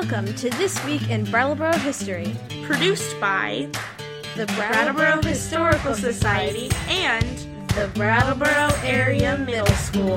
Welcome to This Week in Brattleboro History, produced by the Brattleboro Historical Society and the Brattleboro Area Middle School.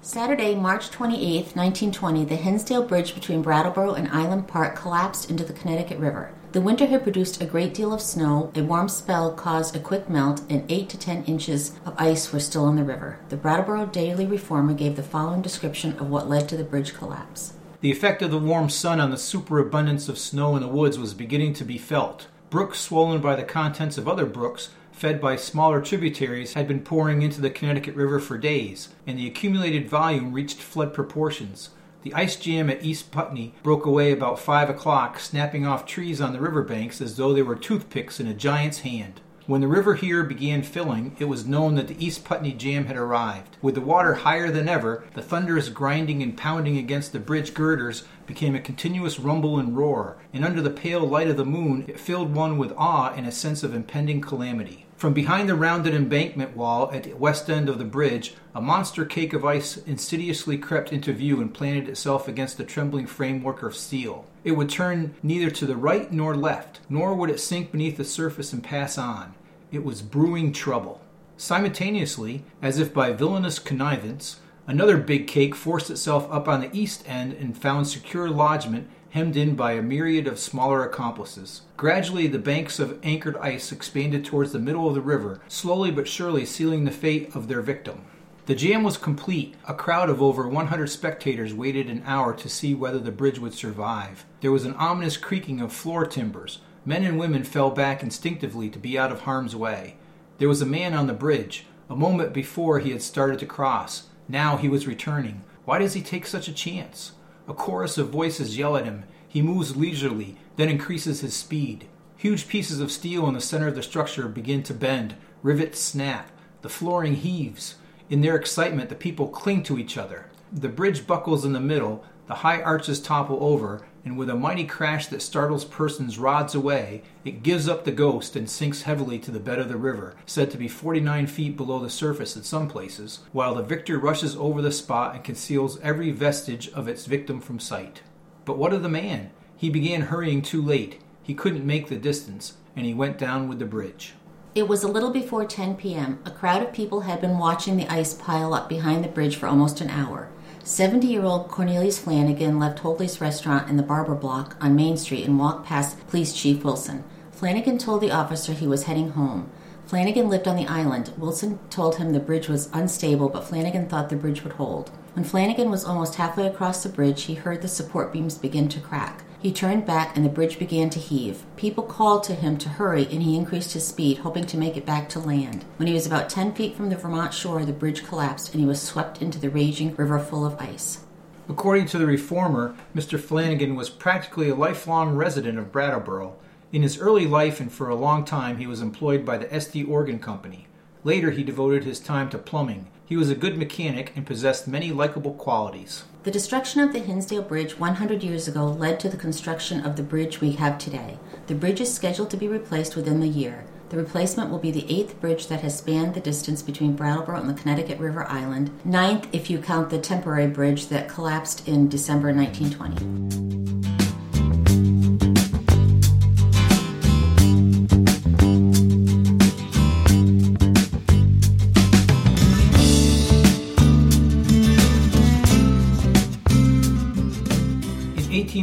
Saturday, March 28, 1920, the Hinsdale Bridge between Brattleboro and Island Park collapsed into the Connecticut River. The winter had produced a great deal of snow, a warm spell caused a quick melt, and 8 to 10 inches of ice were still in the river. The Brattleboro Daily Reformer gave the following description of what led to the bridge collapse. The effect of the warm sun on the superabundance of snow in the woods was beginning to be felt. Brooks swollen by the contents of other brooks fed by smaller tributaries, had been pouring into the Connecticut River for days, and the accumulated volume reached flood proportions. The ice jam at East Putney broke away about five o'clock, snapping off trees on the river banks as though they were toothpicks in a giant's hand. When the river here began filling, it was known that the East Putney jam had arrived. With the water higher than ever, the thunderous grinding and pounding against the bridge girders became a continuous rumble and roar, and under the pale light of the moon it filled one with awe and a sense of impending calamity. From behind the rounded embankment wall at the west end of the bridge, a monster cake of ice insidiously crept into view and planted itself against the trembling framework of steel. It would turn neither to the right nor left, nor would it sink beneath the surface and pass on. It was brewing trouble. Simultaneously, as if by villainous connivance, another big cake forced itself up on the east end and found secure lodgment hemmed in by a myriad of smaller accomplices. Gradually, the banks of anchored ice expanded towards the middle of the river, slowly but surely sealing the fate of their victim. The jam was complete. A crowd of over 100 spectators waited an hour to see whether the bridge would survive. There was an ominous creaking of floor timbers. Men and women fell back instinctively to be out of harm's way. There was a man on the bridge. A moment before he had started to cross. Now he was returning. Why does he take such a chance? A chorus of voices yell at him. He moves leisurely, then increases his speed. Huge pieces of steel in the center of the structure begin to bend. Rivets snap. The flooring heaves. In their excitement, the people cling to each other. The bridge buckles in the middle, the high arches topple over, and with a mighty crash that startles persons rods away, it gives up the ghost and sinks heavily to the bed of the river, said to be 49 feet below the surface in some places, while the victor rushes over the spot and conceals every vestige of its victim from sight. But what of the man? He began hurrying too late. He couldn't make the distance, and he went down with the bridge. It was a little before 10 p.m. A crowd of people had been watching the ice pile up behind the bridge for almost an hour. 70 year old Cornelius Flanigan left Hoadley's restaurant in the Barber Block on Main Street and walked past Police Chief Wilson. Flanigan told the officer he was heading home. Flanigan lived on the island. Wilson told him the bridge was unstable, but Flanigan thought the bridge would hold. When Flanigan was almost halfway across the bridge, he heard the support beams begin to crack. He turned back and the bridge began to heave. People called to him to hurry and he increased his speed, hoping to make it back to land. When he was about 10 feet from the Vermont shore, the bridge collapsed and he was swept into the raging river full of ice. According to the reformer, Mr. Flanigan was practically a lifelong resident of Brattleboro. In his early life and for a long time, he was employed by the Estey Organ Company. Later, he devoted his time to plumbing. He was a good mechanic and possessed many likable qualities. The destruction of the Hinsdale Bridge 100 years ago led to the construction of the bridge we have today. The bridge is scheduled to be replaced within the year. The replacement will be the eighth bridge that has spanned the distance between Brattleboro and the Connecticut River Island, ninth if you count the temporary bridge that collapsed in December 1920.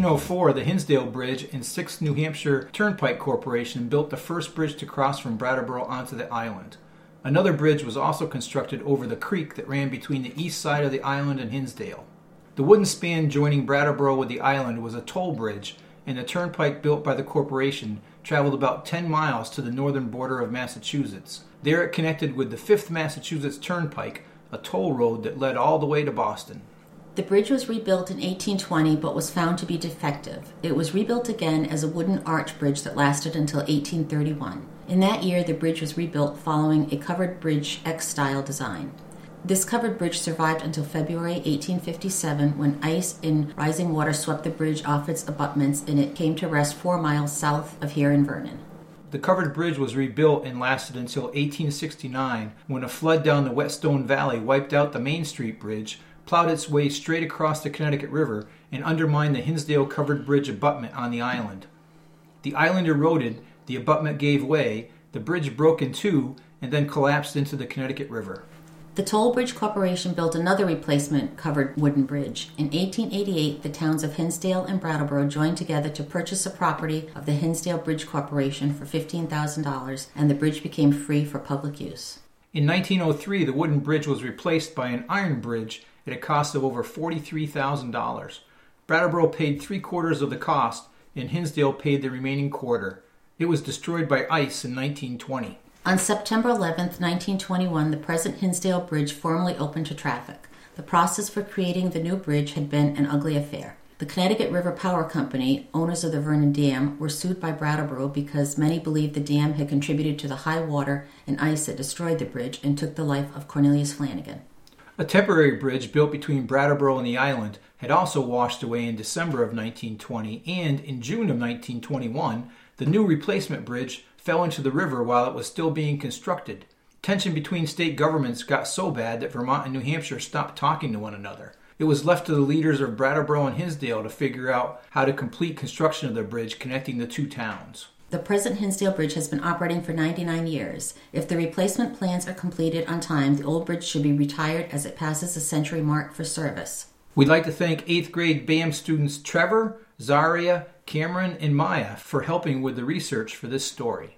1804, the Hinsdale Bridge and 6th New Hampshire Turnpike Corporation built the first bridge to cross from Brattleboro onto the island. Another bridge was also constructed over the creek that ran between the east side of the island and Hinsdale. The wooden span joining Brattleboro with the island was a toll bridge, and the turnpike built by the corporation traveled about 10 miles to the northern border of Massachusetts. There it connected with the 5th Massachusetts Turnpike, a toll road that led all the way to Boston. The bridge was rebuilt in 1820 but was found to be defective. It was rebuilt again as a wooden arch bridge that lasted until 1831. In that year, the bridge was rebuilt following a covered bridge X style design. This covered bridge survived until February 1857 when ice and rising water swept the bridge off its abutments and it came to rest four miles south of here in Vernon. The covered bridge was rebuilt and lasted until 1869 when a flood down the Whetstone Valley wiped out the Main Street Bridge plowed its way straight across the Connecticut River and undermined the Hinsdale covered bridge abutment on the island. The island eroded, the abutment gave way, the bridge broke in two, and then collapsed into the Connecticut River. The Toll Bridge Corporation built another replacement covered wooden bridge. In 1888, the towns of Hinsdale and Brattleboro joined together to purchase a property of the Hinsdale Bridge Corporation for $15,000, and the bridge became free for public use. In 1903, the wooden bridge was replaced by an iron bridge at a cost of over $43,000. Brattleboro paid three quarters of the cost, and Hinsdale paid the remaining quarter. It was destroyed by ice in 1920. On September 11, 1921, the present Hinsdale Bridge formally opened to traffic. The process for creating the new bridge had been an ugly affair. The Connecticut River Power Company, owners of the Vernon Dam, were sued by Brattleboro because many believed the dam had contributed to the high water and ice that destroyed the bridge and took the life of Cornelius Flanigan. A temporary bridge built between Brattleboro and the island had also washed away in December of 1920, and in June of 1921, the new replacement bridge fell into the river while it was still being constructed. Tension between state governments got so bad that Vermont and New Hampshire stopped talking to one another. It was left to the leaders of Brattleboro and Hinsdale to figure out how to complete construction of the bridge connecting the two towns. The present Hinsdale Bridge has been operating for 99 years. If the replacement plans are completed on time, the old bridge should be retired as it passes the century mark for service. We'd like to thank 8th grade BAM students Trevor, Zaria, Cameron, and Maya for helping with the research for this story.